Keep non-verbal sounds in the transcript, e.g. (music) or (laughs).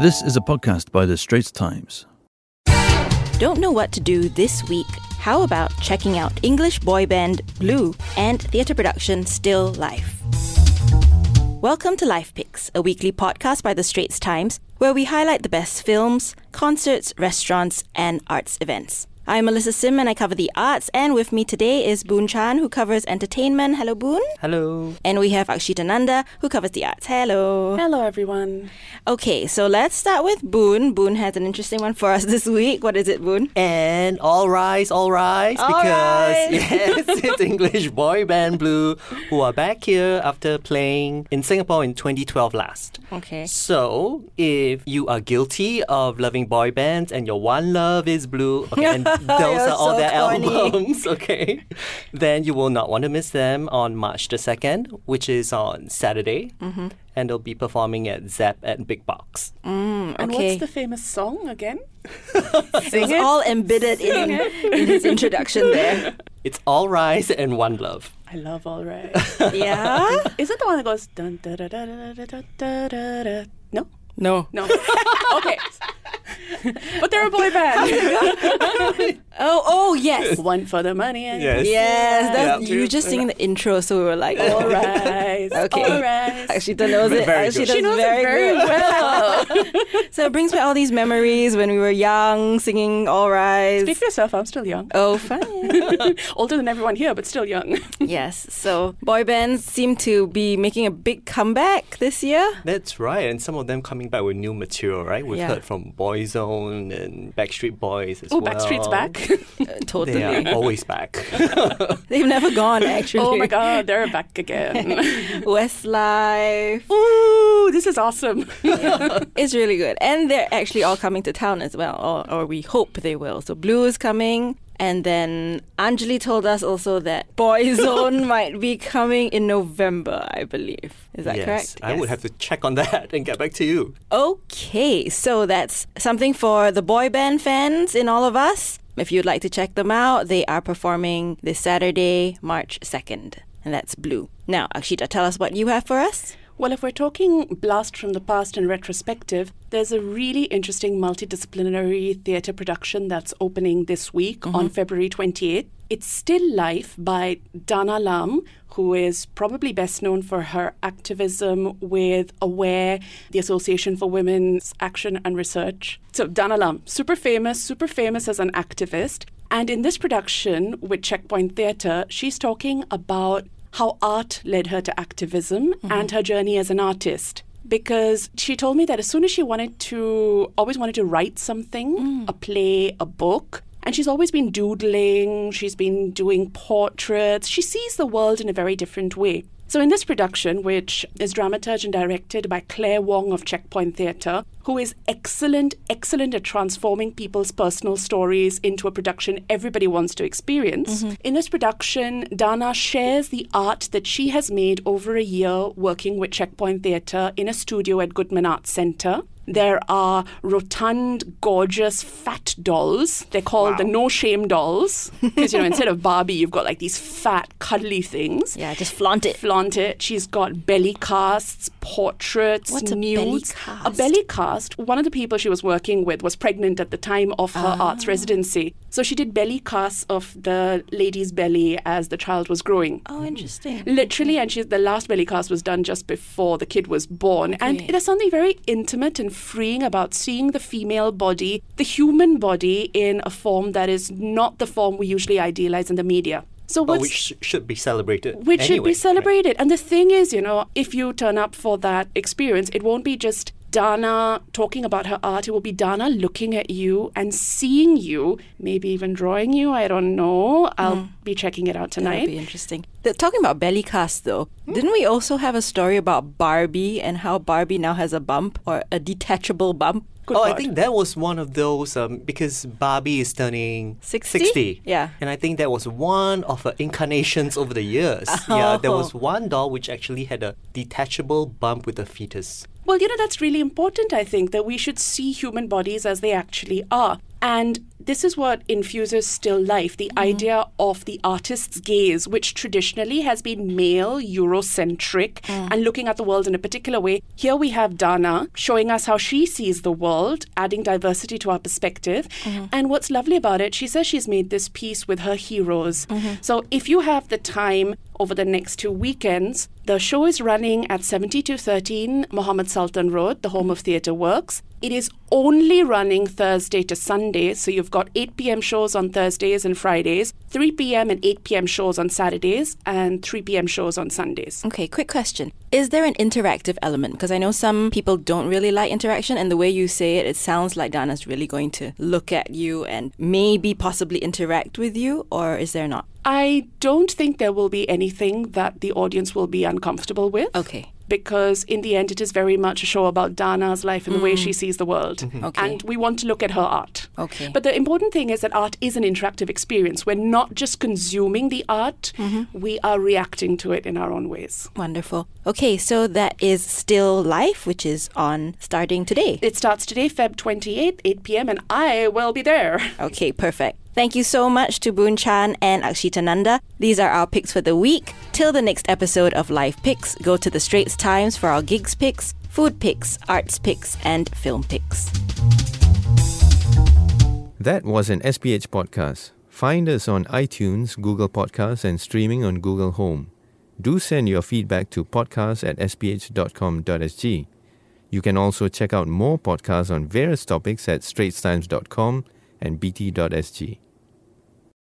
This is a podcast by The Straits Times. Don't know what to do this week? How about checking out English boy band Blue and theatre production Still Life? Welcome to Life Picks, a weekly podcast by The Straits Times where we highlight the best films, concerts, restaurants, and arts events. I'm Melissa Sim and I cover the arts, and with me today is Boon Chan, who covers entertainment. Hello, Boon. Hello. And we have Akshita Nanda, who covers the arts. Hello. Hello, everyone. Okay, so let's start with Boon. Boon has an interesting one for us (laughs) this week. What is it, Boon? And all rise, all rise, All because rise. (laughs) yes, (laughs) it's English boy band Blue who are back here after playing in Singapore in 2012 last. Okay. So, if you are guilty of loving boy bands and your one love is Blue, okay, and (laughs) those You're all so their corny. albums, (laughs) okay, then you will not want to miss them on March the 2nd, which is on Saturday. Mm-hmm. And they'll be performing at Zepp at Big Box. And Okay. what's the famous song again? (laughs) It all embedded in, in his introduction there. It's all rise and one love. I love All Right. Yeah? Is it the one that goes dun da da da da da da da da da? No, No. no. okay, but they're a boy band. (laughs) Oh, oh, yes. one for the money. And Yes. Yes, that's, Yeah. you were just singing the intro, so we were like, All oh. (laughs) Okay. All right. Akshita knows it. Very Akshita good. does She knows very, it very good. well. (laughs) So it brings back all these memories when we were young, singing All Rise. Speak for yourself. I'm still young. Oh, fine. Older than everyone here, but still young. yes, so boy bands seem to be making a big comeback this year. That's right, and some of them coming back with new material, right? We've Yeah. heard from Boyzone and Backstreet Boys as Oh, well. Backstreet's back. Uh, totally. They are always back. (laughs) They've never gone, actually. oh my God, they're back again. (laughs) Westlife. Ooh, this is awesome. (laughs) It's really good. And they're actually all coming to town as well, or, or we hope they will. So Blue is coming. And then Anjali told us also that Boyzone (laughs) might be coming in November, I believe. Is that yes, correct? I would have to check on that (laughs) and get back to you. Okay, so that's something for the boy band fans in all of us. If you'd like to check them out, they are performing this Saturday, March 2nd. And that's Blue. Now, Akshita, tell us what you have for us. Well, if we're talking blast from the past and retrospective, there's a really interesting multidisciplinary theatre production that's opening this week mm-hmm. on February 28th. It's Still Life by Dana Lam, who is probably best known for her activism with AWARE, the Association for Women's Action and Research. So, Dana Lam, super famous, super famous as an activist. And in this production with Checkpoint Theatre, she's talking about how art led her to activism mm-hmm. and her journey as an artist. Because she told me that as soon as she wanted to, always wanted to write something, mm. a play, a book, and she's always been doodling, she's been doing portraits, she sees the world in a very different way. So, in this production, which is dramaturged and directed by Claire Wong of Checkpoint Theatre, who is excellent, excellent at transforming people's personal stories into a production everybody wants to experience. Mm-hmm. In this production, Dana shares the art that she has made over a year working with Checkpoint Theatre in a studio at Goodman Arts Centre. There are rotund, gorgeous, fat dolls. They're called the no shame dolls. Because, you know, instead of Barbie, you've got like these fat, cuddly things. Yeah, just flaunt it. Flaunt it. She's got belly casts, portraits, What's a nudes. belly A cast? belly cast. One of the people she was working with was pregnant at the time of her Ah. arts residency. So she did belly casts of the lady's belly as the child was growing. Oh, mm. interesting. Literally, and she's the last belly cast was done just before the kid was born. And there's something very intimate and freeing about seeing the female body, the human body, in a form that is not the form we usually idealize in the media. So But what's which should be celebrated. which should anyway, be right? celebrated. And the thing is, you know, if you turn up for that experience, it won't be just Dana talking about her art. It will be Dana looking at you and seeing you, maybe even drawing you. I don't know. I'll hmm. be checking it out tonight. That'll be interesting. The- talking about belly cast, though, hmm? didn't we also have a story about Barbie and how Barbie now has a bump or a detachable bump? Good oh, I think that was one of those um, because Barbie is turning 60? Yeah. And I think that was one of her incarnations over the years. (laughs) Yeah, there was one doll which actually had a detachable bump with a fetus. Well, you know, that's really important, I think, that we should see human bodies as they actually are. And this is what infuses still life the mm-hmm. idea of the artist's gaze, which traditionally has been male, Eurocentric, mm. and looking at the world in a particular way. Here we have Dana showing us how she sees the world, adding diversity to our perspective. Mm-hmm. And what's lovely about it, she says she's made this piece with her heroes. Mm-hmm. So if you have the time over the next two weekends, the show is running at 7213 Mohamed Sultan Road, the home of Theatre Works. It is only running Thursday to Sunday, so you've got 8 p.m. shows on Thursdays and Fridays, 3 p.m. and 8 p.m. shows on Saturdays, and 3 p.m. shows on Sundays. Okay, quick question. Is there an interactive element? Because I know some people don't really like interaction, and the way you say it, it sounds like Dana's really going to look at you and maybe possibly interact with you, or is there not? I don't think there will be anything that the audience will be uncomfortable with. Okay. Because in the end, it is very much a show about Dana's life and the way mm. she sees the world. Mm-hmm. Okay. And we want to look at her art. Okay. But the important thing is that art is an interactive experience. We're not just consuming the art, mm-hmm. we are reacting to it in our own ways. Wonderful. Okay, so that is Still Life, which is on starting today. It starts today, Feb 28th, 8 p.m., and I will be there. Okay, perfect. Thank you so much to Boon Chan and Akshita Nanda. These are our picks for the week. Till the next episode of Life Picks, go to the Straits Times for our gigs picks, food picks, arts picks, and film picks. That was an SPH podcast. Find us on iTunes, Google Podcasts, and streaming on Google Home. Do send your feedback to podcast at sph.com.sg. You can also check out more podcasts on various topics at straitstimes.com and bt.sg.